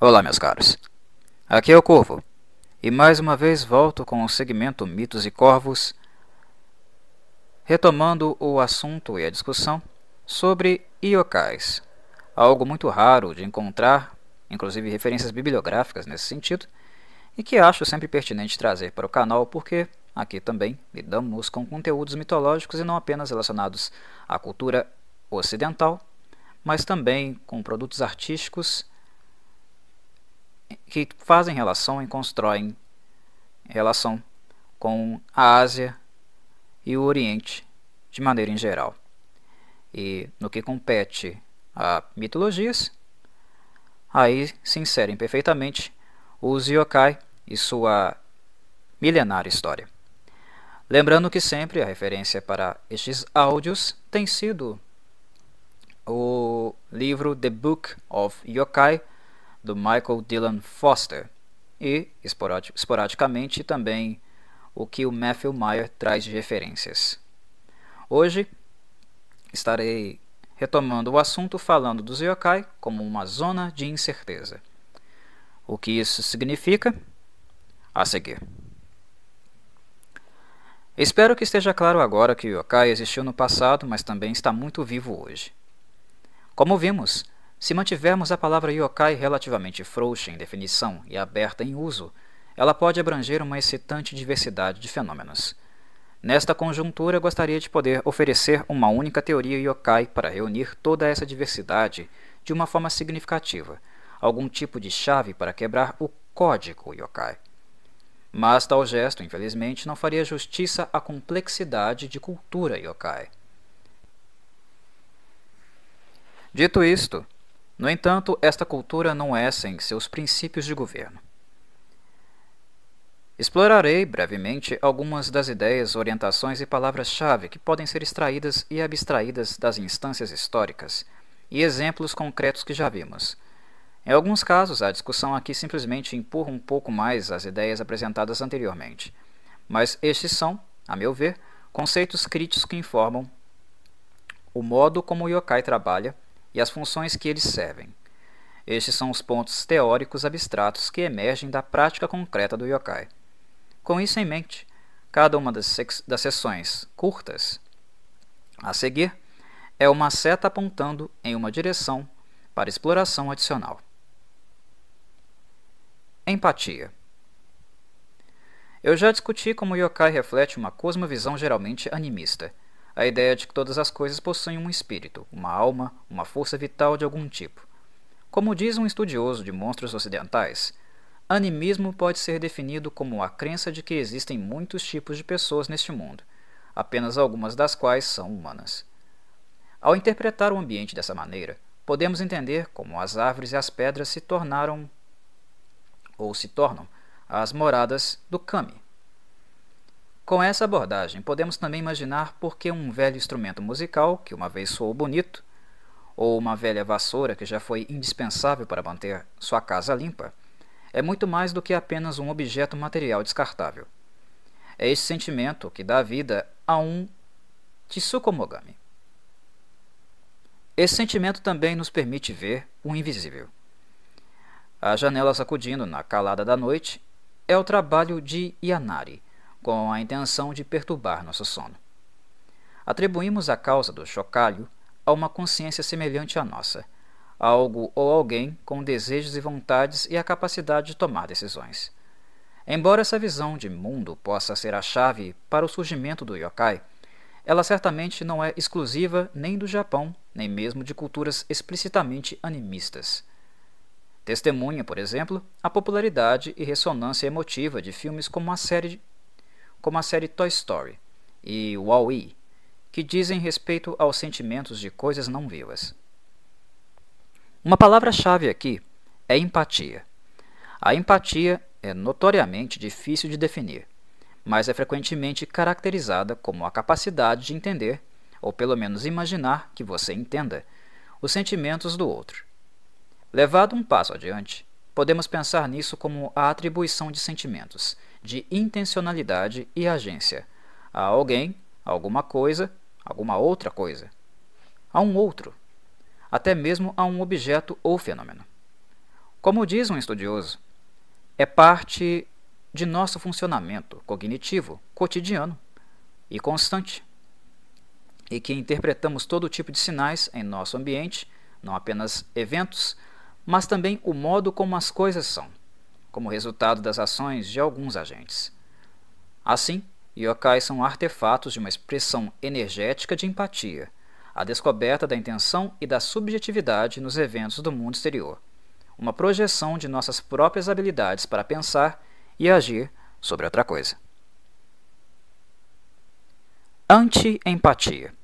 Olá, meus caros. Aqui é o Corvo, e mais uma vez volto com o segmento Mitos e Corvos, retomando o assunto e a discussão sobre yokais, algo muito raro de encontrar, inclusive referências bibliográficas nesse sentido, e que acho sempre pertinente trazer para o canal porque aqui também lidamos com conteúdos mitológicos e não apenas relacionados à cultura ocidental, mas também com produtos artísticos que fazem relação e constroem relação com a Ásia e o Oriente de maneira em geral. E no que compete a mitologias, aí se inserem perfeitamente os yokai e sua milenária história. Lembrando que sempre a referência para estes áudios tem sido o livro The Book of Yokai do Michael Dylan Foster e, esporadicamente, também o que o Matthew Meyer traz de referências. Hoje estarei retomando o assunto falando dos yokai como uma zona de incerteza. O que isso significa? A seguir. Espero que esteja claro agora que o yokai existiu no passado, mas também está muito vivo hoje. Como vimos, se mantivermos a palavra yokai relativamente frouxa em definição e aberta em uso, ela pode abranger uma excitante diversidade de fenômenos. Nesta conjuntura, gostaria de poder oferecer uma única teoria yokai para reunir toda essa diversidade de uma forma significativa, algum tipo de chave para quebrar o código yokai. Mas tal gesto, infelizmente, não faria justiça à complexidade de cultura yokai. Dito isto, no entanto, esta cultura não é sem seus princípios de governo. Explorarei brevemente algumas das ideias, orientações e palavras-chave que podem ser extraídas e abstraídas das instâncias históricas e exemplos concretos que já vimos. Em alguns casos, a discussão aqui simplesmente empurra um pouco mais as ideias apresentadas anteriormente, mas estes são, a meu ver, conceitos críticos que informam o modo como o yokai trabalha e as funções que eles servem. Estes são os pontos teóricos abstratos que emergem da prática concreta do yokai. Com isso em mente, cada uma das, das sessões curtas a seguir é uma seta apontando em uma direção para exploração adicional. Empatia. Eu já discuti como o yokai reflete uma cosmovisão geralmente animista a ideia de que todas as coisas possuem um espírito, uma alma, uma força vital de algum tipo. Como diz um estudioso de monstros ocidentais, animismo pode ser definido como a crença de que existem muitos tipos de pessoas neste mundo, apenas algumas das quais são humanas. Ao interpretar o ambiente dessa maneira, podemos entender como as árvores e as pedras se tornaram ou se tornam as moradas do Kami, com essa abordagem, podemos também imaginar por que um velho instrumento musical, que uma vez soou bonito, ou uma velha vassoura que já foi indispensável para manter sua casa limpa, é muito mais do que apenas um objeto material descartável. É esse sentimento que dá vida a um Tsukomogami. Esse sentimento também nos permite ver o invisível. A janela sacudindo na calada da noite é o trabalho de Yanari, com a intenção de perturbar nosso sono. Atribuímos a causa do chocalho a uma consciência semelhante à nossa, algo ou alguém com desejos e vontades e a capacidade de tomar decisões. Embora essa visão de mundo possa ser a chave para o surgimento do yokai, ela certamente não é exclusiva nem do Japão, nem mesmo de culturas explicitamente animistas. Testemunha, por exemplo, a popularidade e ressonância emotiva de filmes como a série como a série Toy Story e Wall-E, que dizem respeito aos sentimentos de coisas não vivas. Uma palavra-chave aqui é empatia. A empatia é notoriamente difícil de definir, mas é frequentemente caracterizada como a capacidade de entender, ou pelo menos imaginar que você entenda, os sentimentos do outro. Levado um passo adiante, podemos pensar nisso como a atribuição de sentimentos, de intencionalidade e agência. A alguém, alguma coisa, alguma outra coisa, a um outro, até mesmo a um objeto ou fenômeno. Como diz um estudioso, é parte de nosso funcionamento cognitivo cotidiano e constante, e que interpretamos todo tipo de sinais em nosso ambiente, não apenas eventos, mas também o modo como as coisas são, como resultado das ações de alguns agentes. Assim, yokai são artefatos de uma expressão energética de empatia, a descoberta da intenção e da subjetividade nos eventos do mundo exterior uma projeção de nossas próprias habilidades para pensar e agir sobre outra coisa. Anti-empatia.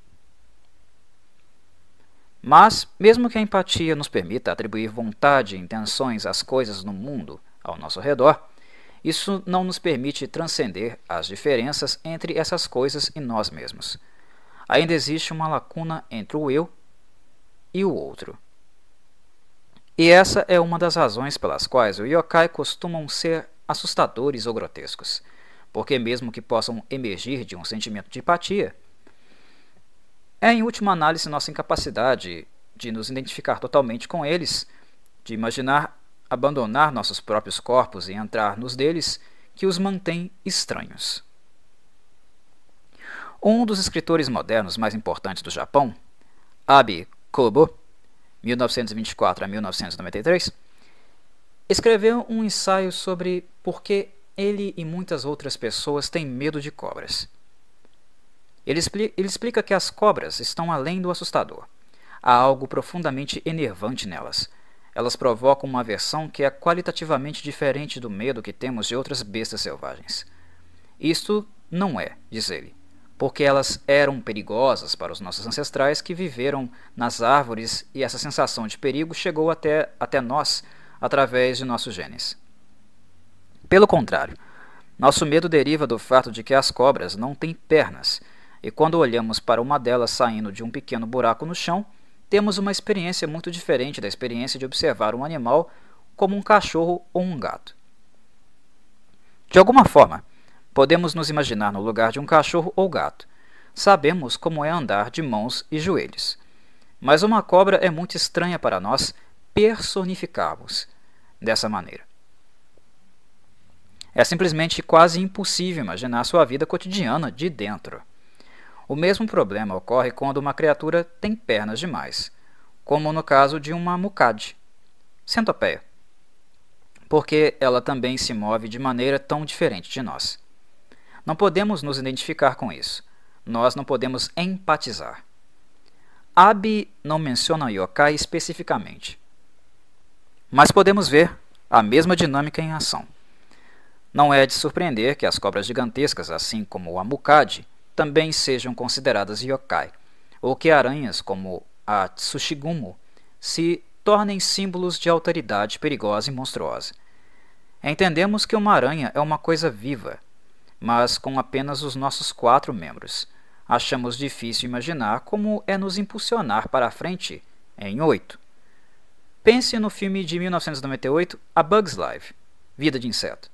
Mas, mesmo que a empatia nos permita atribuir vontade e intenções às coisas no mundo ao nosso redor, isso não nos permite transcender as diferenças entre essas coisas e nós mesmos. Ainda existe uma lacuna entre o eu e o outro. E essa é uma das razões pelas quais os yokai costumam ser assustadores ou grotescos, porque, mesmo que possam emergir de um sentimento de empatia, é em última análise nossa incapacidade de nos identificar totalmente com eles, de imaginar abandonar nossos próprios corpos e entrar nos deles, que os mantém estranhos. Um dos escritores modernos mais importantes do Japão, Abe Kobo, 1924 a 1993, escreveu um ensaio sobre por que ele e muitas outras pessoas têm medo de cobras. Ele, expli ele explica que as cobras estão além do assustador. Há algo profundamente enervante nelas. Elas provocam uma aversão que é qualitativamente diferente do medo que temos de outras bestas selvagens. Isto não é, diz ele, porque elas eram perigosas para os nossos ancestrais que viveram nas árvores e essa sensação de perigo chegou até, até nós através de nossos genes. Pelo contrário, nosso medo deriva do fato de que as cobras não têm pernas, e quando olhamos para uma delas saindo de um pequeno buraco no chão, temos uma experiência muito diferente da experiência de observar um animal como um cachorro ou um gato. De alguma forma, Podemos nos imaginar no lugar de um cachorro ou gato. Sabemos como é andar de mãos e joelhos. Mas uma cobra é muito estranha para nós personificarmos dessa maneira. É simplesmente quase impossível imaginar sua vida cotidiana de dentro. O mesmo problema ocorre quando uma criatura tem pernas demais, como no caso de uma mucade, centopeia, porque ela também se move de maneira tão diferente de nós. Não podemos nos identificar com isso. Nós não podemos empatizar. Abi não menciona yokai especificamente. Mas podemos ver a mesma dinâmica em ação. Não é de surpreender que as cobras gigantescas, assim como o amukade, também sejam consideradas yokai, ou que aranhas como a Tsushigumo se tornem símbolos de autoridade perigosa e monstruosa. Entendemos que uma aranha é uma coisa viva, mas com apenas os nossos quatro membros. Achamos difícil imaginar como é nos impulsionar para a frente em oito. Pense no filme de 1998 A Bug's Life Vida de Inseto.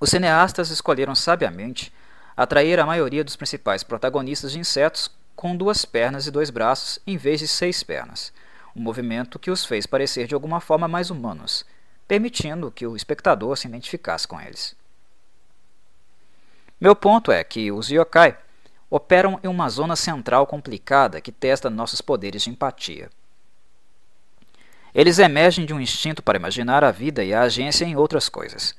Os cineastas escolheram sabiamente atrair a maioria dos principais protagonistas de insetos com duas pernas e dois braços em vez de seis pernas, um movimento que os fez parecer de alguma forma mais humanos, permitindo que o espectador se identificasse com eles. Meu ponto é que os yokai operam em uma zona central complicada que testa nossos poderes de empatia. Eles emergem de um instinto para imaginar a vida e a agência em outras coisas.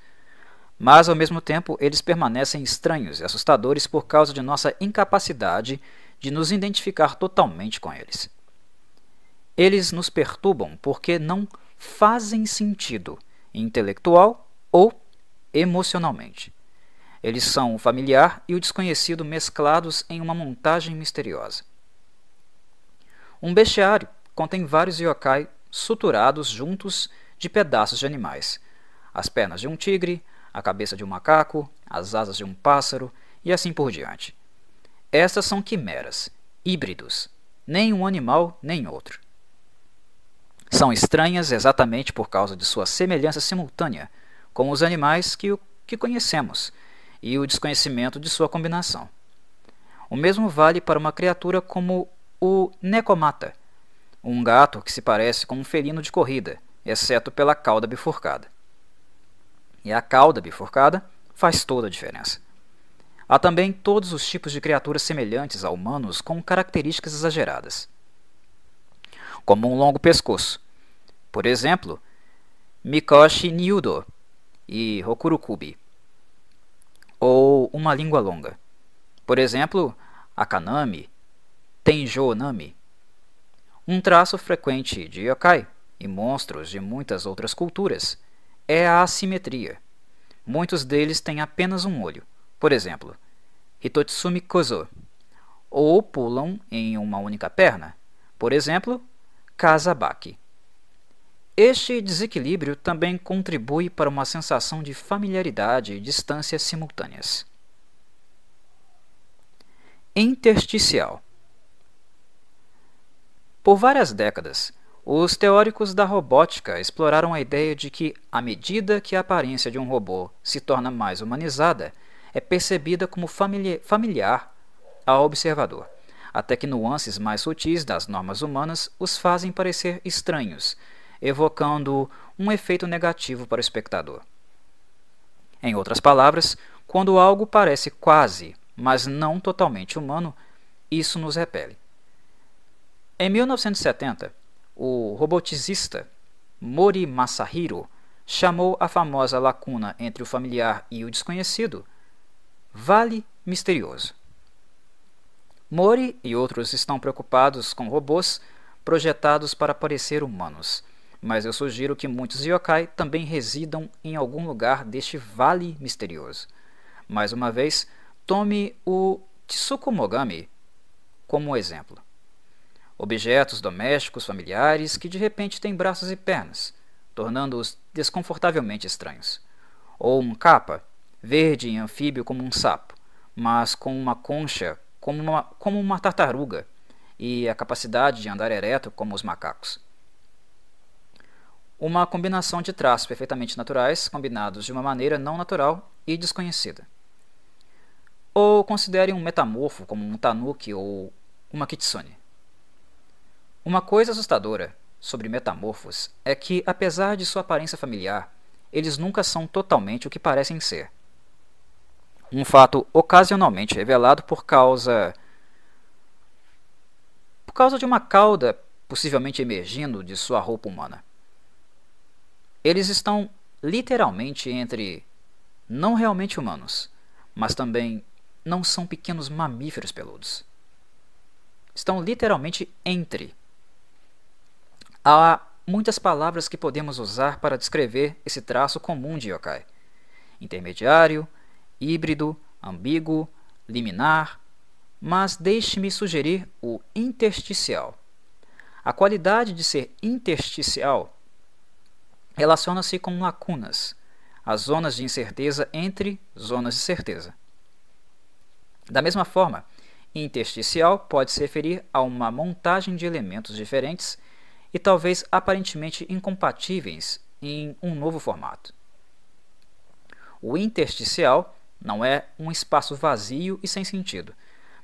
Mas, ao mesmo tempo, eles permanecem estranhos e assustadores por causa de nossa incapacidade de nos identificar totalmente com eles. Eles nos perturbam porque não fazem sentido intelectual ou emocionalmente. Eles são o familiar e o desconhecido mesclados em uma montagem misteriosa. Um bestiário contém vários yokai suturados juntos de pedaços de animais: as pernas de um tigre, a cabeça de um macaco, as asas de um pássaro e assim por diante. Estas são quimeras, híbridos, nem um animal nem outro. São estranhas exatamente por causa de sua semelhança simultânea com os animais que, que conhecemos e o desconhecimento de sua combinação. O mesmo vale para uma criatura como o Necomata, um gato que se parece com um felino de corrida exceto pela cauda bifurcada. E a cauda bifurcada faz toda a diferença. Há também todos os tipos de criaturas semelhantes a humanos com características exageradas, como um longo pescoço. Por exemplo, Mikoshi Nyudo e Hokurukubi, ou uma língua longa. Por exemplo, Akanami, Tenjo Nami. Um traço frequente de yokai e monstros de muitas outras culturas é a assimetria. Muitos deles têm apenas um olho, por exemplo, Hitotsumi Kozo, ou pulam em uma única perna, por exemplo, Kazabaki. Este desequilíbrio também contribui para uma sensação de familiaridade e distância simultâneas. Intersticial Por várias décadas, os teóricos da robótica exploraram a ideia de que, à medida que a aparência de um robô se torna mais humanizada, é percebida como familiar ao observador, até que nuances mais sutis das normas humanas os fazem parecer estranhos, evocando um efeito negativo para o espectador. Em outras palavras, quando algo parece quase mas não totalmente humano, isso nos repele. Em 1970, o roboticista Mori Masahiro chamou a famosa lacuna entre o familiar e o desconhecido Vale Misterioso. Mori e outros estão preocupados com robôs projetados para parecer humanos, mas eu sugiro que muitos yokai também residam em algum lugar deste vale misterioso. Mais uma vez, Tome o Tsukumogami como exemplo. Objetos domésticos familiares que de repente têm braços e pernas, tornando-os desconfortavelmente estranhos. Ou um capa, verde e anfíbio como um sapo, mas com uma concha como uma, como uma tartaruga e a capacidade de andar ereto como os macacos. Uma combinação de traços perfeitamente naturais combinados de uma maneira não natural e desconhecida. Ou considere um metamorfo como um tanuki ou uma kitsune. Uma coisa assustadora sobre metamorfos é que, apesar de sua aparência familiar, eles nunca são totalmente o que parecem ser. Um fato ocasionalmente revelado por causa por causa de uma cauda possivelmente emergindo de sua roupa humana. Eles estão literalmente entre não realmente humanos, mas também não são pequenos mamíferos peludos. Estão literalmente entre. Há muitas palavras que podemos usar para descrever esse traço comum de yokai: intermediário, híbrido, ambíguo, liminar, mas deixe-me sugerir o intersticial. A qualidade de ser intersticial relaciona-se com lacunas, as zonas de incerteza entre zonas de certeza. Da mesma forma, intersticial pode se referir a uma montagem de elementos diferentes e talvez aparentemente incompatíveis em um novo formato. O intersticial não é um espaço vazio e sem sentido,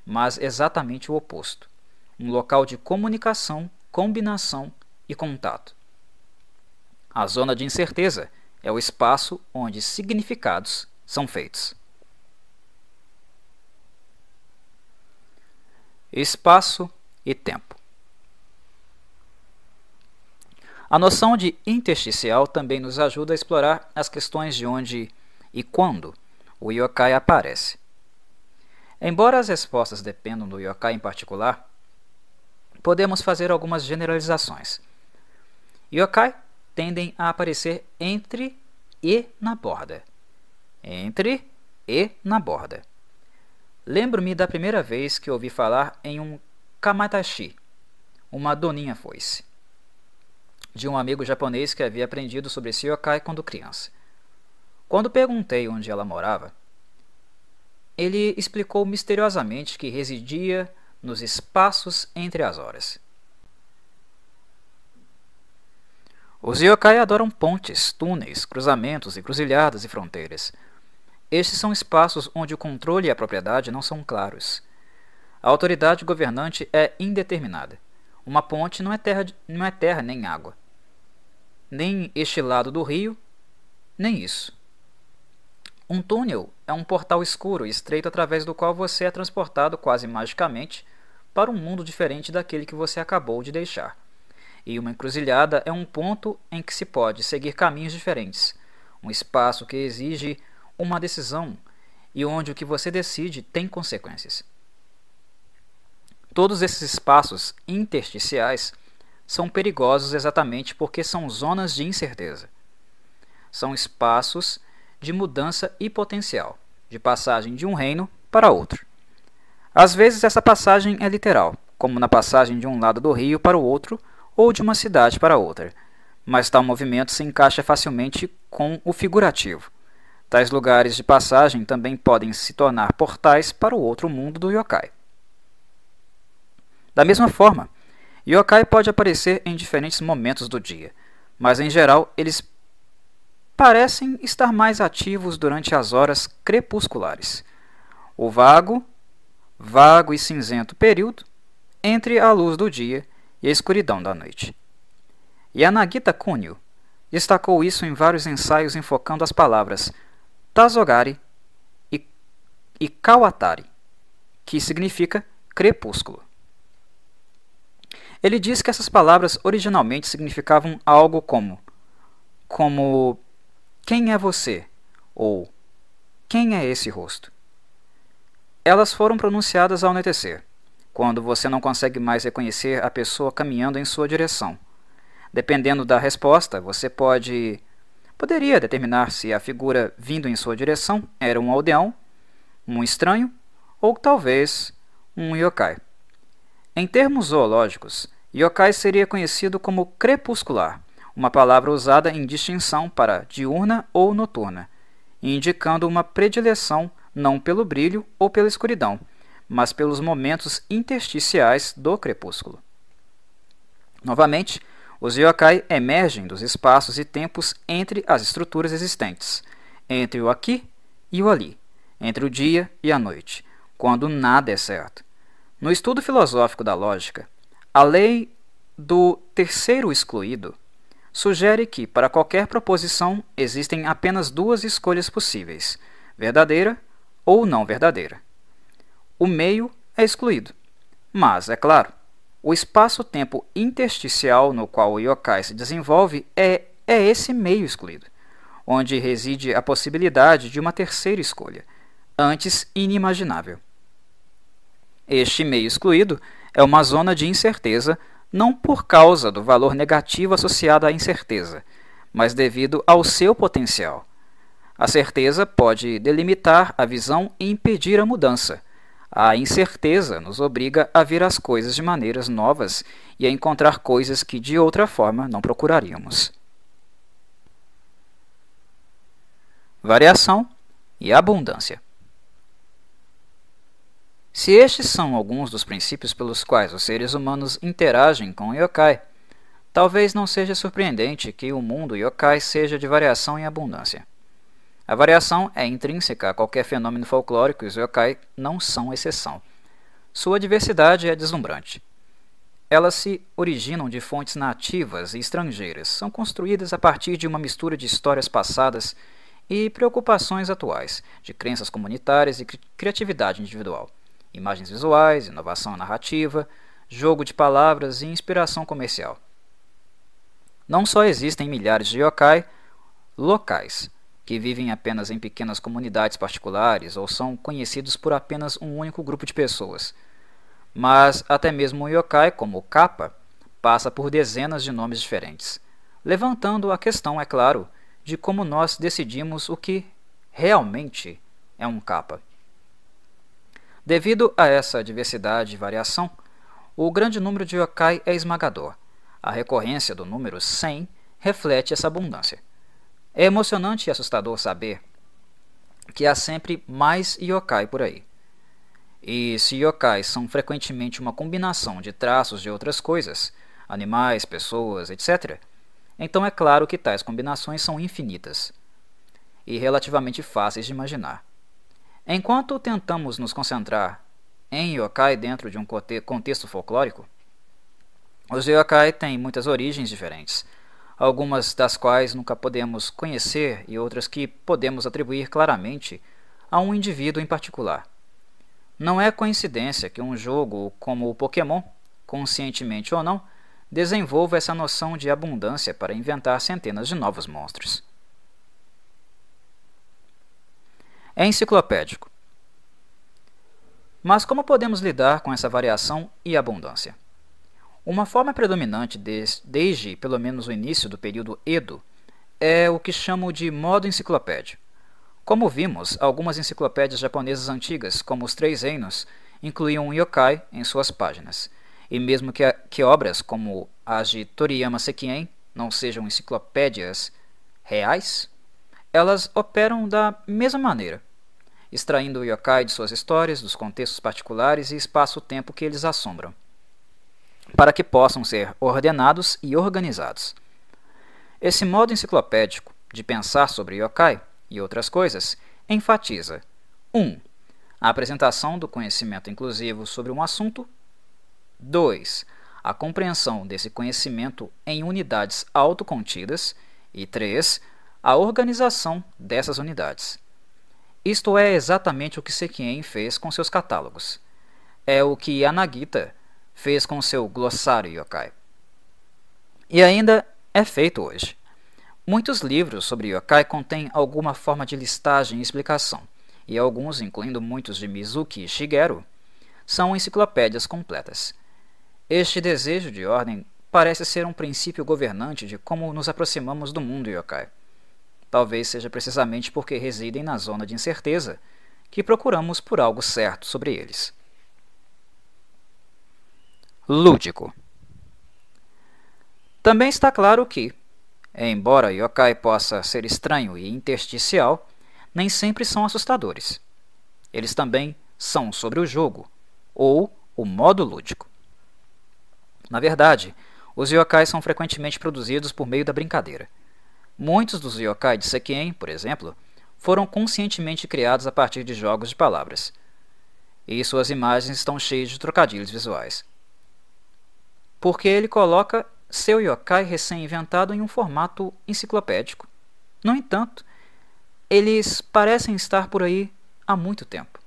mas exatamente o oposto um local de comunicação, combinação e contato. A zona de incerteza é o espaço onde significados são feitos. espaço e tempo. A noção de intersticial também nos ajuda a explorar as questões de onde e quando o yokai aparece. Embora as respostas dependam do yokai em particular, podemos fazer algumas generalizações. Yokai tendem a aparecer entre e na borda. Entre e na borda. Lembro-me da primeira vez que ouvi falar em um kamatashi, uma doninha foice, de um amigo japonês que havia aprendido sobre esse yokai quando criança. Quando perguntei onde ela morava, ele explicou misteriosamente que residia nos espaços entre as horas. Os yokai adoram pontes, túneis, cruzamentos, encruzilhadas e fronteiras. Estes são espaços onde o controle e a propriedade não são claros. A autoridade governante é indeterminada. Uma ponte não é terra, não é terra nem água. Nem este lado do rio, nem isso. Um túnel é um portal escuro e estreito através do qual você é transportado quase magicamente para um mundo diferente daquele que você acabou de deixar. E uma encruzilhada é um ponto em que se pode seguir caminhos diferentes, um espaço que exige uma decisão e onde o que você decide tem consequências. Todos esses espaços intersticiais são perigosos exatamente porque são zonas de incerteza. São espaços de mudança e potencial, de passagem de um reino para outro. Às vezes essa passagem é literal, como na passagem de um lado do rio para o outro ou de uma cidade para outra, mas tal movimento se encaixa facilmente com o figurativo. Tais lugares de passagem também podem se tornar portais para o outro mundo do yokai. Da mesma forma, yokai pode aparecer em diferentes momentos do dia, mas em geral eles parecem estar mais ativos durante as horas crepusculares. O vago, vago e cinzento período entre a luz do dia e a escuridão da noite. Yanagita Kunio destacou isso em vários ensaios enfocando as palavras Tazogari e, e Kawatari, que significa crepúsculo. Ele diz que essas palavras originalmente significavam algo como como quem é você ou quem é esse rosto. Elas foram pronunciadas ao anoitecer quando você não consegue mais reconhecer a pessoa caminhando em sua direção. Dependendo da resposta, você pode poderia determinar se a figura vindo em sua direção era um aldeão, um estranho ou talvez um yokai. Em termos zoológicos, yokai seria conhecido como crepuscular, uma palavra usada em distinção para diurna ou noturna, indicando uma predileção não pelo brilho ou pela escuridão, mas pelos momentos intersticiais do crepúsculo. Novamente, os yokai emergem dos espaços e tempos entre as estruturas existentes, entre o aqui e o ali, entre o dia e a noite, quando nada é certo. No estudo filosófico da lógica, a lei do terceiro excluído sugere que, para qualquer proposição, existem apenas duas escolhas possíveis: verdadeira ou não verdadeira o meio é excluído. Mas, é claro, o espaço-tempo intersticial no qual o yokai se desenvolve é, é esse meio excluído, onde reside a possibilidade de uma terceira escolha, antes inimaginável. Este meio excluído é uma zona de incerteza não por causa do valor negativo associado à incerteza, mas devido ao seu potencial. A certeza pode delimitar a visão e impedir a mudança a incerteza nos obriga a ver as coisas de maneiras novas e a encontrar coisas que de outra forma não procuraríamos. Variação e abundância. Se estes são alguns dos princípios pelos quais os seres humanos interagem com o yokai, talvez não seja surpreendente que o mundo yokai seja de variação e abundância. A variação é intrínseca a qualquer fenômeno folclórico e os yokai não são exceção. Sua diversidade é deslumbrante. Elas se originam de fontes nativas e estrangeiras, são construídas a partir de uma mistura de histórias passadas e preocupações atuais, de crenças comunitárias e cri criatividade individual, imagens visuais, inovação narrativa, jogo de palavras e inspiração comercial. Não só existem milhares de yokai locais, que vivem apenas em pequenas comunidades particulares ou são conhecidos por apenas um único grupo de pessoas. Mas até mesmo o yokai, como o kappa, passa por dezenas de nomes diferentes, levantando a questão, é claro, de como nós decidimos o que realmente é um kappa. Devido a essa diversidade e variação, o grande número de yokai é esmagador. A recorrência do número 100 reflete essa abundância. É emocionante e assustador saber que há sempre mais yokai por aí. E se yokais são frequentemente uma combinação de traços de outras coisas, animais, pessoas, etc., então é claro que tais combinações são infinitas e relativamente fáceis de imaginar. Enquanto tentamos nos concentrar em yokai dentro de um contexto folclórico, os yokai têm muitas origens diferentes algumas das quais nunca podemos conhecer e outras que podemos atribuir claramente a um indivíduo em particular. Não é coincidência que um jogo como o Pokémon, conscientemente ou não, desenvolva essa noção de abundância para inventar centenas de novos monstros. É enciclopédico. Mas como podemos lidar com essa variação e abundância? Uma forma predominante desde pelo menos o início do período Edo é o que chamo de modo enciclopédia. Como vimos, algumas enciclopédias japonesas antigas, como os Três Reinos, incluíam um yokai em suas páginas, e mesmo que, que obras como as de Toriyama Sekien não sejam enciclopédias reais, elas operam da mesma maneira, extraindo o yokai de suas histórias, dos contextos particulares e espaço-tempo que eles assombram para que possam ser ordenados e organizados. Esse modo enciclopédico de pensar sobre yokai e outras coisas enfatiza 1. Um, a apresentação do conhecimento inclusivo sobre um assunto. 2. A compreensão desse conhecimento em unidades autocontidas. E 3. A organização dessas unidades. Isto é exatamente o que Sekien fez com seus catálogos. É o que Anagita fez com seu glossário yokai. E ainda é feito hoje. Muitos livros sobre yokai contêm alguma forma de listagem e explicação, e alguns, incluindo muitos de Mizuki e Shigeru, são enciclopédias completas. Este desejo de ordem parece ser um princípio governante de como nos aproximamos do mundo yokai. Talvez seja precisamente porque residem na zona de incerteza que procuramos por algo certo sobre eles lúdico. Também está claro que, embora yokai possa ser estranho e intersticial, nem sempre são assustadores. Eles também são sobre o jogo, ou o modo lúdico. Na verdade, os yokai são frequentemente produzidos por meio da brincadeira. Muitos dos yokai de Sekien, por exemplo, foram conscientemente criados a partir de jogos de palavras. E suas imagens estão cheias de trocadilhos visuais porque ele coloca seu yokai recém-inventado em um formato enciclopédico. No entanto, eles parecem estar por aí há muito tempo.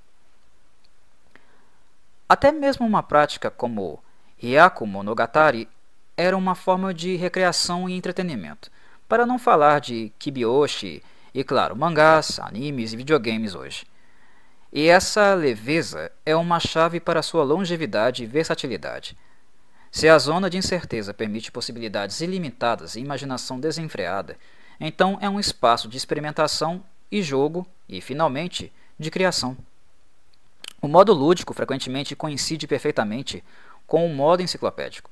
Até mesmo uma prática como Hyaku Monogatari era uma forma de recreação e entretenimento, para não falar de Kibiyoshi e, claro, mangás, animes e videogames hoje. E essa leveza é uma chave para sua longevidade e versatilidade. Se a zona de incerteza permite possibilidades ilimitadas e imaginação desenfreada, então é um espaço de experimentação e jogo e, finalmente, de criação. O modo lúdico frequentemente coincide perfeitamente com o modo enciclopédico.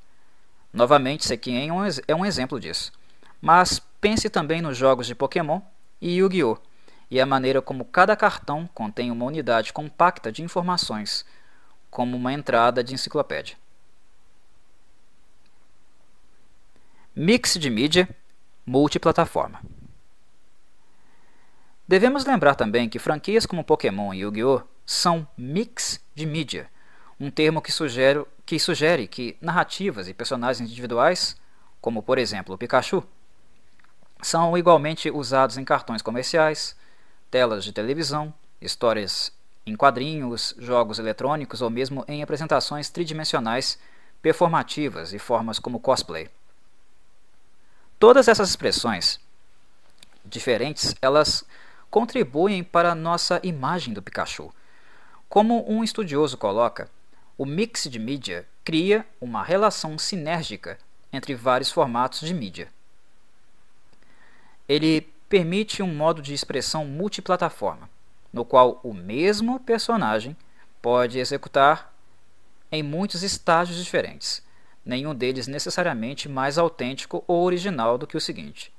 Novamente, Sekien é um exemplo disso. Mas pense também nos jogos de Pokémon e Yu-Gi-Oh! e a maneira como cada cartão contém uma unidade compacta de informações, como uma entrada de enciclopédia. Mix de mídia, multiplataforma. Devemos lembrar também que franquias como Pokémon e Yu-Gi-Oh! são mix de mídia, um termo que sugere, que sugere que narrativas e personagens individuais, como por exemplo o Pikachu, são igualmente usados em cartões comerciais, telas de televisão, histórias em quadrinhos, jogos eletrônicos ou mesmo em apresentações tridimensionais performativas e formas como cosplay. Todas essas expressões diferentes, elas contribuem para a nossa imagem do Pikachu. Como um estudioso coloca, o mix de mídia cria uma relação sinérgica entre vários formatos de mídia. Ele permite um modo de expressão multiplataforma, no qual o mesmo personagem pode executar em muitos estágios diferentes, nenhum deles necessariamente mais autêntico ou original do que o seguinte.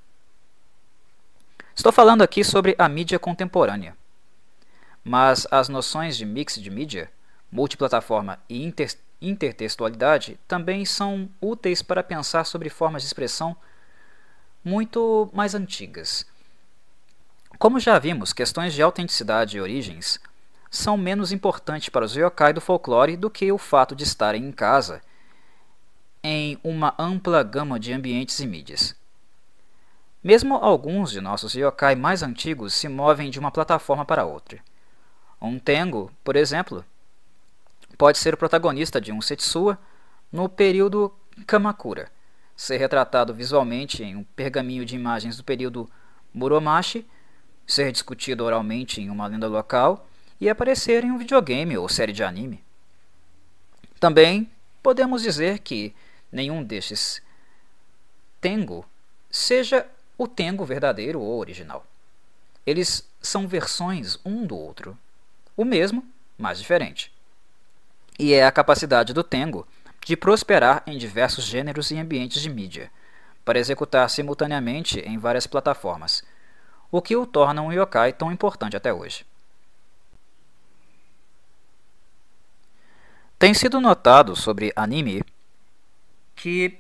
Estou falando aqui sobre a mídia contemporânea, mas as noções de mix de mídia, multiplataforma e inter intertextualidade também são úteis para pensar sobre formas de expressão muito mais antigas. Como já vimos, questões de autenticidade e origens são menos importantes para os yokai do folclore do que o fato de estarem em casa em uma ampla gama de ambientes e mídias. Mesmo alguns de nossos yokai mais antigos se movem de uma plataforma para outra. Um Tengu, por exemplo, pode ser o protagonista de um Setsuwa no período Kamakura, ser retratado visualmente em um pergaminho de imagens do período Muromachi, ser discutido oralmente em uma lenda local e aparecer em um videogame ou série de anime. Também podemos dizer que nenhum destes Tengu seja o Tengu verdadeiro ou original. Eles são versões um do outro, o mesmo, mas diferente. E é a capacidade do Tengu de prosperar em diversos gêneros e ambientes de mídia, para executar simultaneamente em várias plataformas, o que o torna um yokai tão importante até hoje. Tem sido notado sobre anime que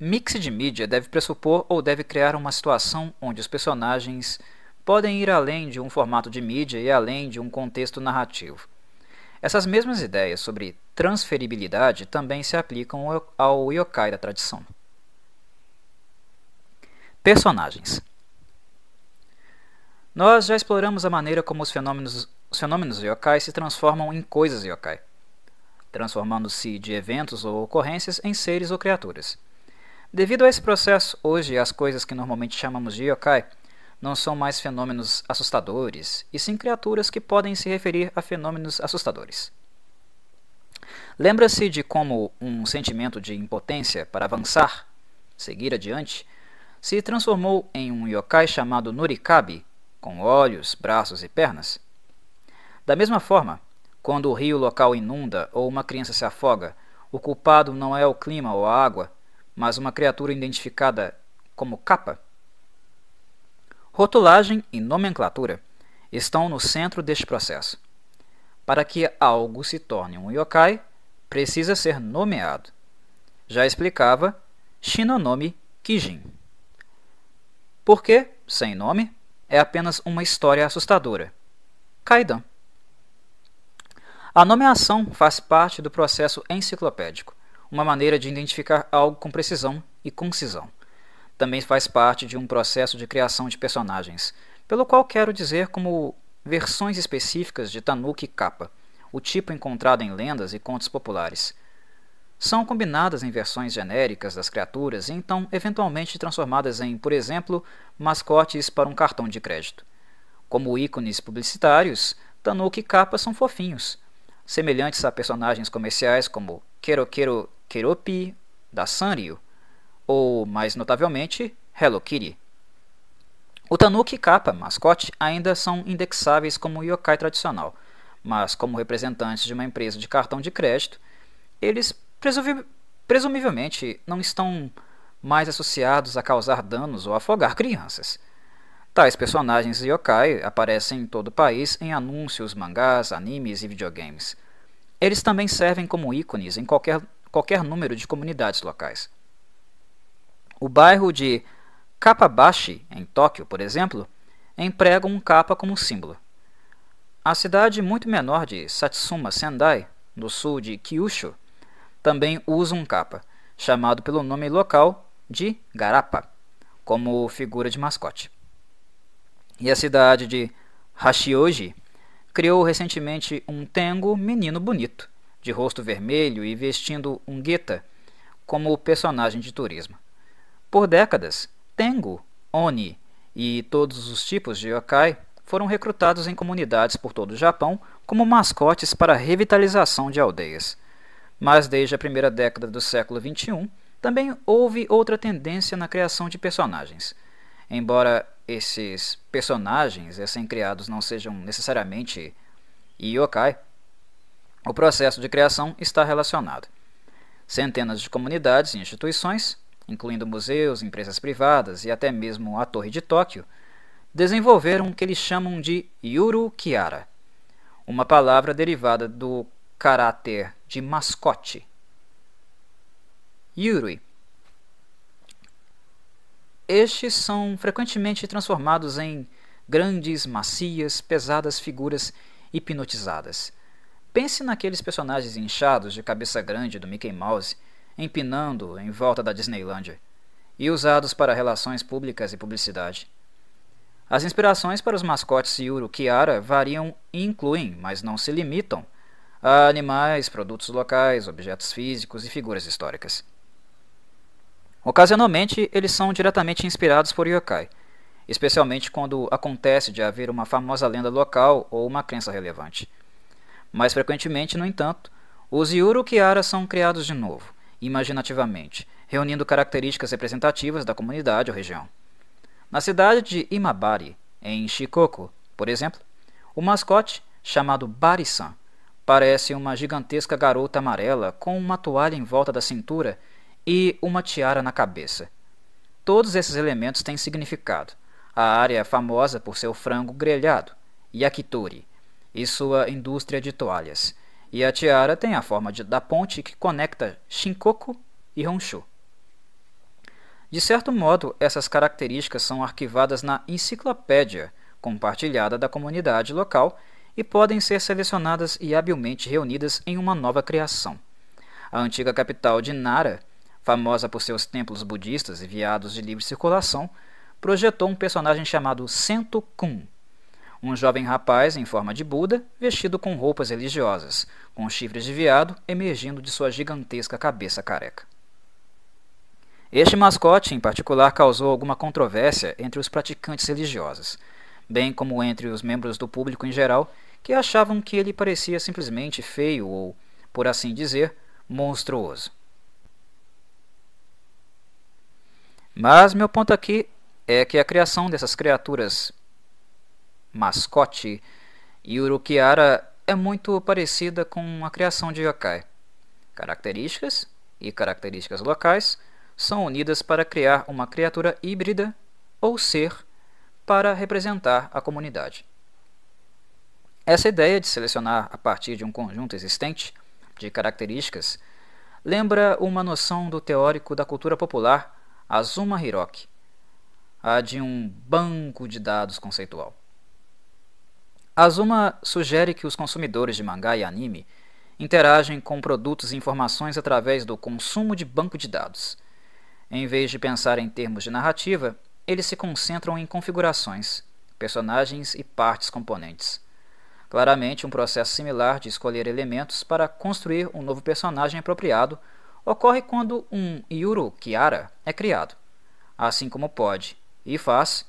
mix de mídia deve pressupor ou deve criar uma situação onde os personagens podem ir além de um formato de mídia e além de um contexto narrativo. Essas mesmas ideias sobre transferibilidade também se aplicam ao yokai da tradição. Personagens Nós já exploramos a maneira como os fenômenos, os fenômenos yokai se transformam em coisas yokai, transformando-se de eventos ou ocorrências em seres ou criaturas. Devido a esse processo, hoje as coisas que normalmente chamamos de yokai não são mais fenômenos assustadores, e sim criaturas que podem se referir a fenômenos assustadores. Lembra-se de como um sentimento de impotência para avançar, seguir adiante, se transformou em um yokai chamado Nurikabi, com olhos, braços e pernas? Da mesma forma, quando o rio local inunda ou uma criança se afoga, o culpado não é o clima ou a água, mas uma criatura identificada como capa? Rotulagem e nomenclatura estão no centro deste processo. Para que algo se torne um yokai, precisa ser nomeado. Já explicava Shinonome Kijin. Porque, sem nome, é apenas uma história assustadora. Kaidan. A nomeação faz parte do processo enciclopédico, uma maneira de identificar algo com precisão e concisão também faz parte de um processo de criação de personagens, pelo qual quero dizer como versões específicas de Tanuki Kappa, o tipo encontrado em lendas e contos populares. São combinadas em versões genéricas das criaturas e então eventualmente transformadas em, por exemplo, mascotes para um cartão de crédito. Como ícones publicitários, Tanuki Kappa são fofinhos, semelhantes a personagens comerciais como Kerokero Keropi da Sanrio ou, mais notavelmente, Hello Kitty. O Tanuki e Kappa, mascote, ainda são indexáveis como yokai tradicional, mas como representantes de uma empresa de cartão de crédito, eles presumivelmente não estão mais associados a causar danos ou afogar crianças. Tais personagens yokai aparecem em todo o país em anúncios, mangás, animes e videogames. Eles também servem como ícones em qualquer, qualquer número de comunidades locais. O bairro de Kappabashi, em Tóquio, por exemplo, emprega um kappa como símbolo. A cidade muito menor de Satsuma Sendai, no sul de Kyushu, também usa um kappa, chamado pelo nome local de Garapa, como figura de mascote. E a cidade de Hashioji criou recentemente um tengo menino bonito, de rosto vermelho e vestindo um gueta como personagem de turismo. Por décadas, Tengu, Oni e todos os tipos de yokai foram recrutados em comunidades por todo o Japão como mascotes para a revitalização de aldeias. Mas desde a primeira década do século XXI, também houve outra tendência na criação de personagens. Embora esses personagens recém-criados não sejam necessariamente yokai, o processo de criação está relacionado. Centenas de comunidades e instituições incluindo museus, empresas privadas e até mesmo a Torre de Tóquio, desenvolveram o que eles chamam de Yuru Kiara, uma palavra derivada do caráter de mascote. Yuri. Estes são frequentemente transformados em grandes, macias, pesadas figuras hipnotizadas. Pense naqueles personagens inchados de cabeça grande do Mickey Mouse empinando em volta da Disneylândia. e usados para relações públicas e publicidade. As inspirações para os mascotes Yuru Kiara variam e incluem, mas não se limitam, a animais, produtos locais, objetos físicos e figuras históricas. Ocasionalmente, eles são diretamente inspirados por yokai, especialmente quando acontece de haver uma famosa lenda local ou uma crença relevante. Mais frequentemente, no entanto, os Yuru Kiara são criados de novo, imaginativamente, reunindo características representativas da comunidade ou região. Na cidade de Imabari, em Shikoku, por exemplo, o mascote, chamado Bari-san, parece uma gigantesca garota amarela com uma toalha em volta da cintura e uma tiara na cabeça. Todos esses elementos têm significado. A área é famosa por seu frango grelhado, yakitori, e sua indústria de toalhas. E a tiara tem a forma de, da ponte que conecta Shinkoku e Honshu. De certo modo, essas características são arquivadas na enciclopédia compartilhada da comunidade local e podem ser selecionadas e habilmente reunidas em uma nova criação. A antiga capital de Nara famosa por seus templos budistas e viados de livre circulação, projetou um personagem chamado Sento Kun, um jovem rapaz em forma de Buda, vestido com roupas religiosas, com chifres de veado emergindo de sua gigantesca cabeça careca. Este mascote, em particular, causou alguma controvérsia entre os praticantes religiosos, bem como entre os membros do público em geral, que achavam que ele parecia simplesmente feio ou, por assim dizer, monstruoso. Mas meu ponto aqui é que a criação dessas criaturas mascote e Urukiara é muito parecida com a criação de yokai. Características e características locais são unidas para criar uma criatura híbrida ou ser para representar a comunidade. Essa ideia de selecionar a partir de um conjunto existente de características lembra uma noção do teórico da cultura popular Azuma Hiroki, a de um banco de dados conceitual. Azuma sugere que os consumidores de mangá e anime interagem com produtos e informações através do consumo de banco de dados. Em vez de pensar em termos de narrativa, eles se concentram em configurações, personagens e partes componentes. Claramente, um processo similar de escolher elementos para construir um novo personagem apropriado ocorre quando um Yuru Kiara é criado, assim como pode e faz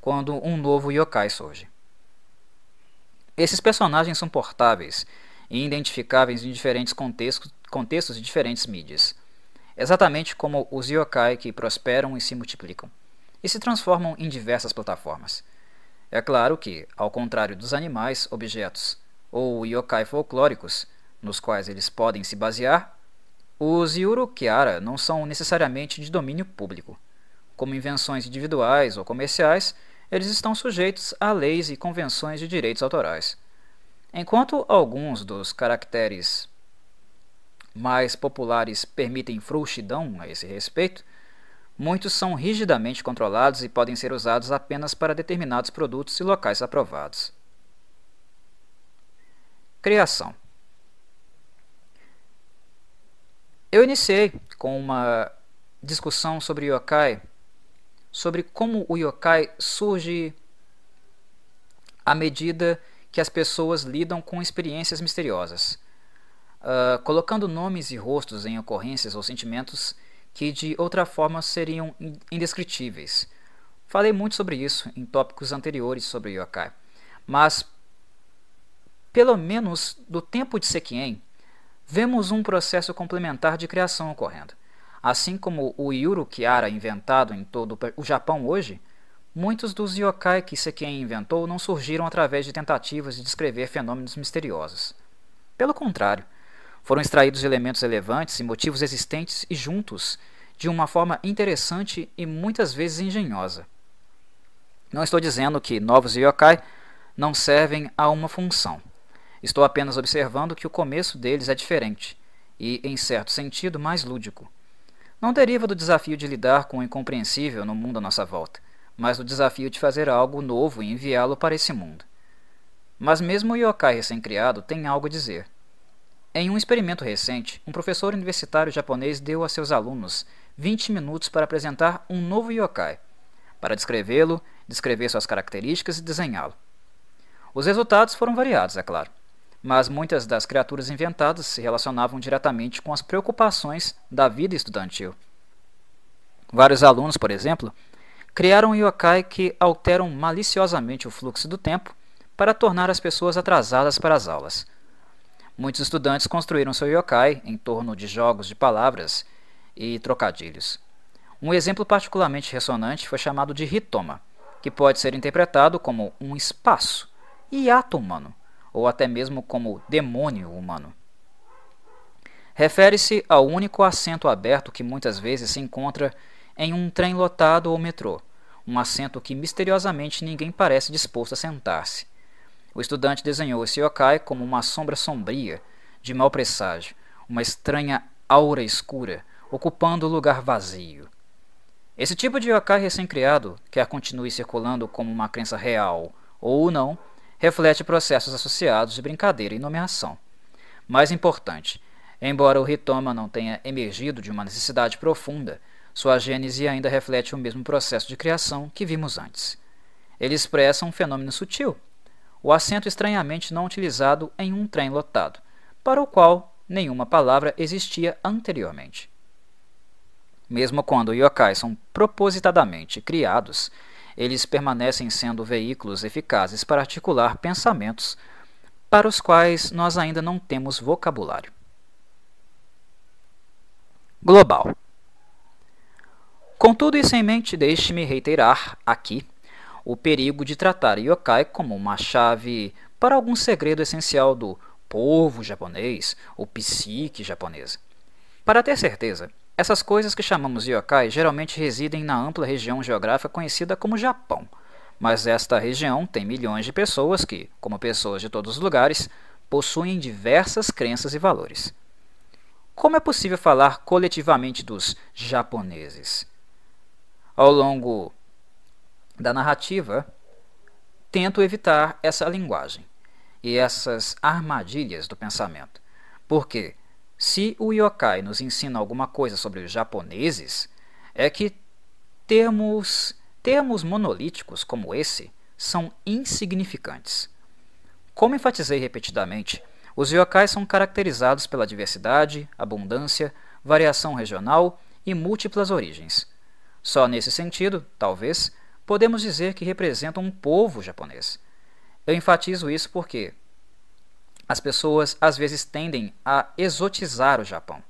quando um novo yokai surge. Esses personagens são portáveis e identificáveis em diferentes contextos, contextos e diferentes mídias, exatamente como os yokai que prosperam e se multiplicam, e se transformam em diversas plataformas. É claro que, ao contrário dos animais, objetos ou yokai folclóricos, nos quais eles podem se basear, os Yurukiara não são necessariamente de domínio público. Como invenções individuais ou comerciais, eles estão sujeitos a leis e convenções de direitos autorais. Enquanto alguns dos caracteres mais populares permitem frouxidão a esse respeito, muitos são rigidamente controlados e podem ser usados apenas para determinados produtos e locais aprovados. Criação Eu iniciei com uma discussão sobre yokai, sobre como o yokai surge à medida que as pessoas lidam com experiências misteriosas, uh, colocando nomes e rostos em ocorrências ou sentimentos que de outra forma seriam indescritíveis. Falei muito sobre isso em tópicos anteriores sobre yokai, mas pelo menos do tempo de Sekien, vemos um processo complementar de criação ocorrendo. Assim como o Yurukiara inventado em todo o Japão hoje, muitos dos yokai que Sekien inventou não surgiram através de tentativas de descrever fenômenos misteriosos. Pelo contrário, foram extraídos elementos relevantes e motivos existentes e juntos, de uma forma interessante e muitas vezes engenhosa. Não estou dizendo que novos yokai não servem a uma função. Estou apenas observando que o começo deles é diferente e, em certo sentido, mais lúdico. Não deriva do desafio de lidar com o incompreensível no mundo à nossa volta, mas do desafio de fazer algo novo e enviá-lo para esse mundo. Mas mesmo o yokai recém-criado tem algo a dizer. Em um experimento recente, um professor universitário japonês deu a seus alunos 20 minutos para apresentar um novo yokai, para descrevê-lo, descrever suas características e desenhá-lo. Os resultados foram variados, é claro, mas muitas das criaturas inventadas se relacionavam diretamente com as preocupações da vida estudantil. Vários alunos, por exemplo, criaram yokai que alteram maliciosamente o fluxo do tempo para tornar as pessoas atrasadas para as aulas. Muitos estudantes construíram seu yokai em torno de jogos de palavras e trocadilhos. Um exemplo particularmente ressonante foi chamado de Hitoma, que pode ser interpretado como um espaço, hiato humano, ou até mesmo como demônio humano. Refere-se ao único assento aberto que muitas vezes se encontra em um trem lotado ou metrô, um assento que misteriosamente ninguém parece disposto a sentar-se. O estudante desenhou esse yokai como uma sombra sombria, de mau presságio, uma estranha aura escura, ocupando o lugar vazio. Esse tipo de yokai recém-criado, quer continue circulando como uma crença real ou não, reflete processos associados de brincadeira e nomeação. Mais importante, embora o Hitoma não tenha emergido de uma necessidade profunda, sua gênese ainda reflete o mesmo processo de criação que vimos antes. Ele expressa um fenômeno sutil, o assento estranhamente não utilizado em um trem lotado, para o qual nenhuma palavra existia anteriormente. Mesmo quando yokai são propositadamente criados, eles permanecem sendo veículos eficazes para articular pensamentos para os quais nós ainda não temos vocabulário. Global com tudo isso em mente, deixe-me reiterar aqui o perigo de tratar yokai como uma chave para algum segredo essencial do povo japonês ou psique japonesa. Para ter certeza, essas coisas que chamamos yokai geralmente residem na ampla região geográfica conhecida como Japão, mas esta região tem milhões de pessoas que, como pessoas de todos os lugares, possuem diversas crenças e valores. Como é possível falar coletivamente dos japoneses? Ao longo da narrativa, tento evitar essa linguagem e essas armadilhas do pensamento. Porque, se o yokai nos ensina alguma coisa sobre os japoneses, é que termos, termos monolíticos como esse são insignificantes. Como enfatizei repetidamente, os yokais são caracterizados pela diversidade, abundância, variação regional e múltiplas origens. Só nesse sentido, talvez, podemos dizer que representam um povo japonês. Eu enfatizo isso porque as pessoas às vezes tendem a exotizar o Japão.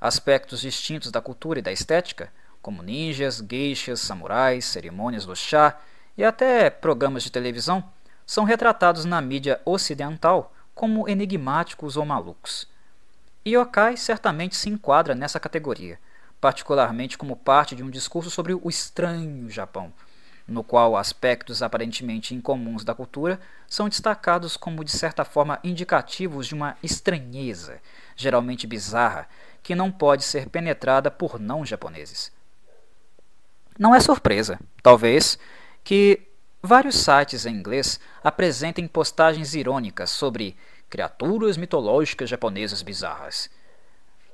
Aspectos distintos da cultura e da estética, como ninjas, geishas, samurais, cerimônias do chá e até programas de televisão, são retratados na mídia ocidental como enigmáticos ou malucos. Yokai certamente se enquadra nessa categoria particularmente como parte de um discurso sobre o estranho Japão, no qual aspectos aparentemente incomuns da cultura são destacados como de certa forma indicativos de uma estranheza, geralmente bizarra, que não pode ser penetrada por não japoneses. Não é surpresa, talvez, que vários sites em inglês apresentem postagens irônicas sobre criaturas mitológicas japonesas bizarras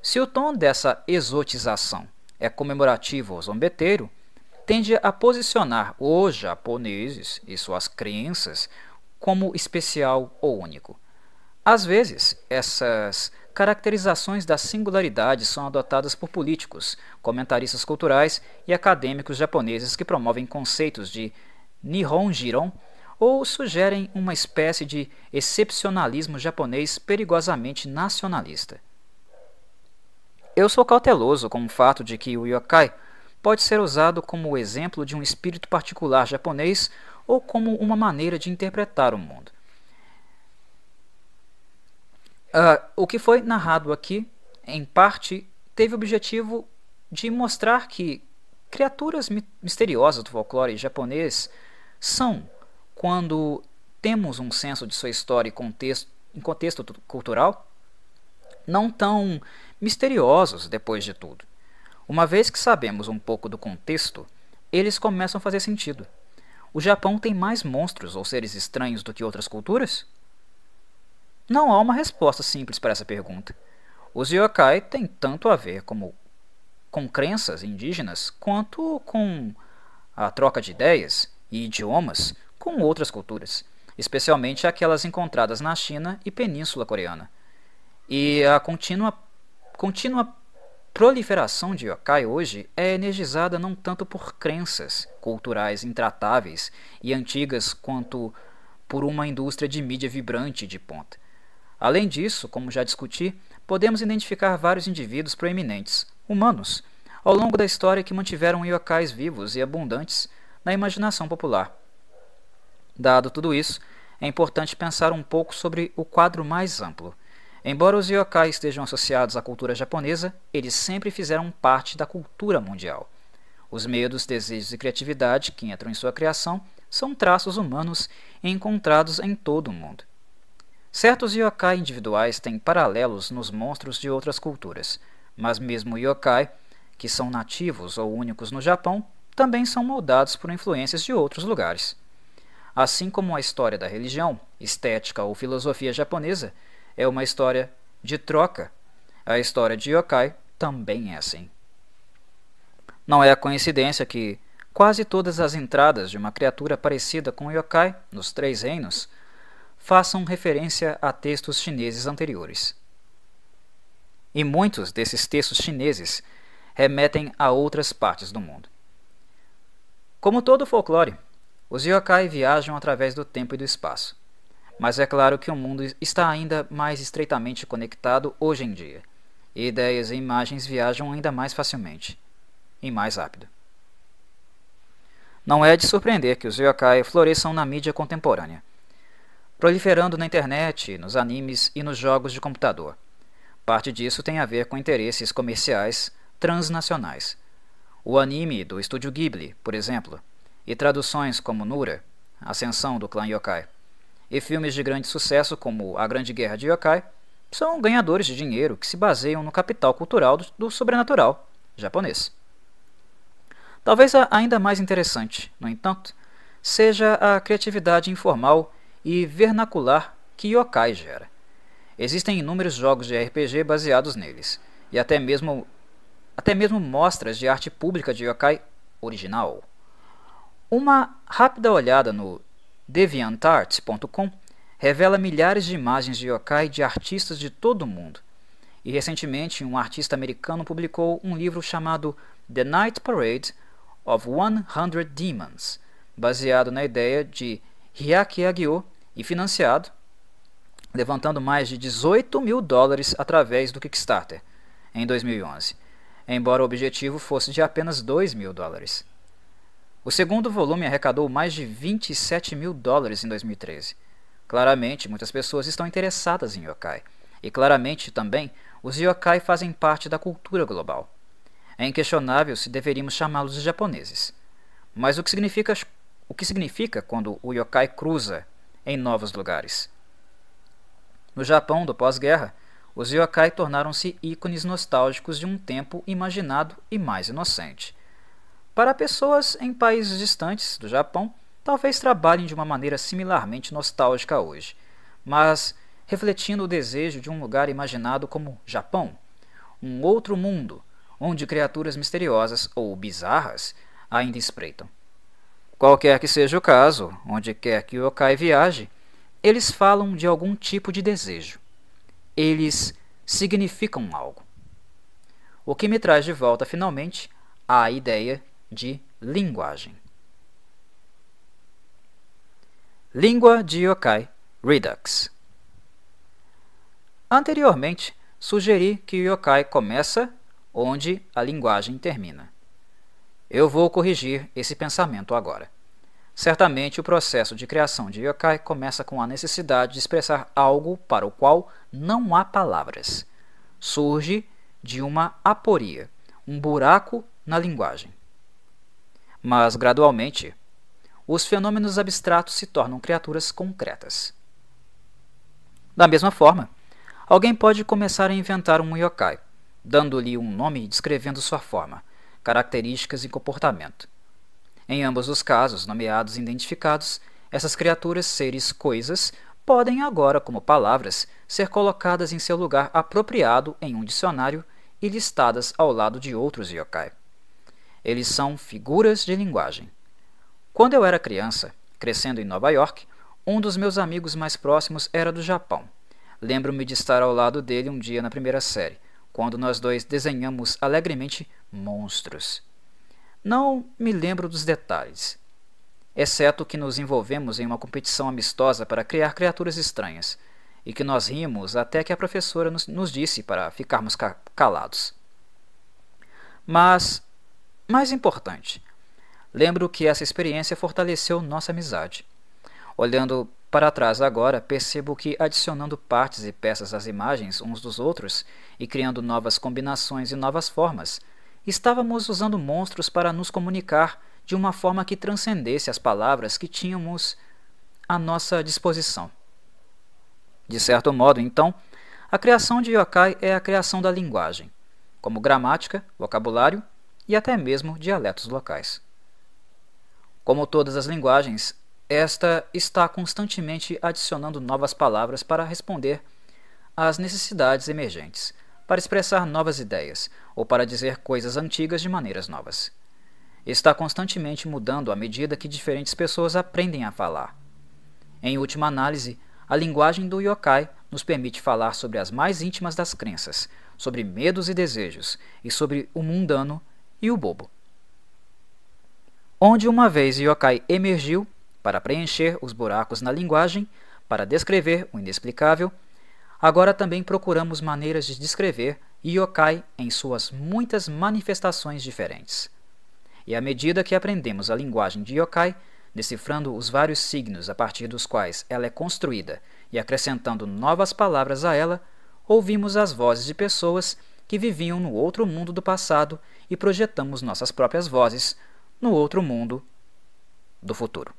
se o tom dessa exotização é comemorativo ou zombeteiro, tende a posicionar os japoneses e suas crenças como especial ou único. Às vezes, essas caracterizações da singularidade são adotadas por políticos, comentaristas culturais e acadêmicos japoneses que promovem conceitos de Nihonjiron ou sugerem uma espécie de excepcionalismo japonês perigosamente nacionalista. Eu sou cauteloso com o fato de que o yokai pode ser usado como exemplo de um espírito particular japonês ou como uma maneira de interpretar o mundo. Uh, o que foi narrado aqui, em parte, teve o objetivo de mostrar que criaturas mi misteriosas do folclore japonês são, quando temos um senso de sua história e contexto, em contexto cultural, não tão misteriosos depois de tudo. Uma vez que sabemos um pouco do contexto, eles começam a fazer sentido. O Japão tem mais monstros ou seres estranhos do que outras culturas? Não há uma resposta simples para essa pergunta. Os yokai têm tanto a ver como com crenças indígenas quanto com a troca de ideias e idiomas com outras culturas, especialmente aquelas encontradas na China e Península Coreana. E a contínua, contínua proliferação de yokai hoje é energizada não tanto por crenças culturais intratáveis e antigas quanto por uma indústria de mídia vibrante de ponta. Além disso, como já discuti, podemos identificar vários indivíduos proeminentes, humanos, ao longo da história que mantiveram yokais vivos e abundantes na imaginação popular. Dado tudo isso, é importante pensar um pouco sobre o quadro mais amplo. Embora os yokai estejam associados à cultura japonesa, eles sempre fizeram parte da cultura mundial. Os medos, desejos e criatividade que entram em sua criação são traços humanos encontrados em todo o mundo. Certos yokai individuais têm paralelos nos monstros de outras culturas, mas mesmo yokai, que são nativos ou únicos no Japão, também são moldados por influências de outros lugares. Assim como a história da religião, estética ou filosofia japonesa é uma história de troca, a história de yokai também é assim. Não é a coincidência que quase todas as entradas de uma criatura parecida com yokai nos Três Reinos façam referência a textos chineses anteriores. E muitos desses textos chineses remetem a outras partes do mundo. Como todo folclore, os yokai viajam através do tempo e do espaço. Mas é claro que o mundo está ainda mais estreitamente conectado hoje em dia, e ideias e imagens viajam ainda mais facilmente e mais rápido. Não é de surpreender que os yokai floresçam na mídia contemporânea proliferando na internet, nos animes e nos jogos de computador. Parte disso tem a ver com interesses comerciais transnacionais. O anime do estúdio Ghibli, por exemplo, e traduções como Nura, Ascensão do clã Yokai, e filmes de grande sucesso como A Grande Guerra de Yokai, são ganhadores de dinheiro que se baseiam no capital cultural do, do sobrenatural japonês. Talvez a ainda mais interessante, no entanto, seja a criatividade informal e vernacular que yokai gera. Existem inúmeros jogos de RPG baseados neles, e até mesmo, até mesmo mostras de arte pública de yokai original. Uma rápida olhada no deviantart.com revela milhares de imagens de yokai de artistas de todo o mundo. E recentemente, um artista americano publicou um livro chamado The Night Parade of 100 Demons, baseado na ideia de Hiaki Agyo e financiado, levantando mais de 18 mil dólares através do Kickstarter em 2011, embora o objetivo fosse de apenas 2 mil dólares. O segundo volume arrecadou mais de 27 mil dólares em 2013. Claramente, muitas pessoas estão interessadas em yokai, e claramente também os yokai fazem parte da cultura global. É inquestionável se deveríamos chamá-los de japoneses. Mas o que significa o que significa quando o yokai cruza em novos lugares. No Japão do pós-guerra, os yokai tornaram-se ícones nostálgicos de um tempo imaginado e mais inocente. Para pessoas em países distantes do Japão, talvez trabalhem de uma maneira similarmente nostálgica hoje, mas refletindo o desejo de um lugar imaginado como Japão, um outro mundo onde criaturas misteriosas ou bizarras ainda espreitam. Qualquer que seja o caso, onde quer que o yokai viaje, eles falam de algum tipo de desejo. Eles significam algo. O que me traz de volta, finalmente, à ideia de linguagem. Língua de yokai Redux. Anteriormente, sugeri que o yokai começa onde a linguagem termina. Eu vou corrigir esse pensamento agora. Certamente o processo de criação de yokai começa com a necessidade de expressar algo para o qual não há palavras. Surge de uma aporia, um buraco na linguagem. Mas, gradualmente, os fenômenos abstratos se tornam criaturas concretas. Da mesma forma, alguém pode começar a inventar um yokai, dando-lhe um nome e descrevendo sua forma, características e comportamento. Em ambos os casos, nomeados e identificados, essas criaturas, seres, coisas, podem agora, como palavras, ser colocadas em seu lugar apropriado em um dicionário e listadas ao lado de outros yokai. Eles são figuras de linguagem. Quando eu era criança, crescendo em Nova York, um dos meus amigos mais próximos era do Japão. Lembro-me de estar ao lado dele um dia na primeira série, quando nós dois desenhamos alegremente monstros. Não me lembro dos detalhes, exceto que nos envolvemos em uma competição amistosa para criar criaturas estranhas, e que nós rimos até que a professora nos, nos disse para ficarmos ca calados. Mas, mais importante, lembro que essa experiência fortaleceu nossa amizade. Olhando para trás agora, percebo que adicionando partes e peças às imagens uns dos outros e criando novas combinações e novas formas, estávamos usando monstros para nos comunicar de uma forma que transcendesse as palavras que tínhamos à nossa disposição. De certo modo, então, a criação de yokai é a criação da linguagem, como gramática, vocabulário e até mesmo dialetos locais. Como todas as linguagens, esta está constantemente adicionando novas palavras para responder às necessidades emergentes, para expressar novas ideias ou para dizer coisas antigas de maneiras novas. Está constantemente mudando à medida que diferentes pessoas aprendem a falar. Em última análise, a linguagem do yokai nos permite falar sobre as mais íntimas das crenças, sobre medos e desejos, e sobre o mundano e o bobo. Onde uma vez yokai emergiu para preencher os buracos na linguagem, para descrever o inexplicável, agora também procuramos maneiras de descrever yokai em suas muitas manifestações diferentes. E à medida que aprendemos a linguagem de yokai, decifrando os vários signos a partir dos quais ela é construída e acrescentando novas palavras a ela, ouvimos as vozes de pessoas que viviam no outro mundo do passado e projetamos nossas próprias vozes no outro mundo do futuro.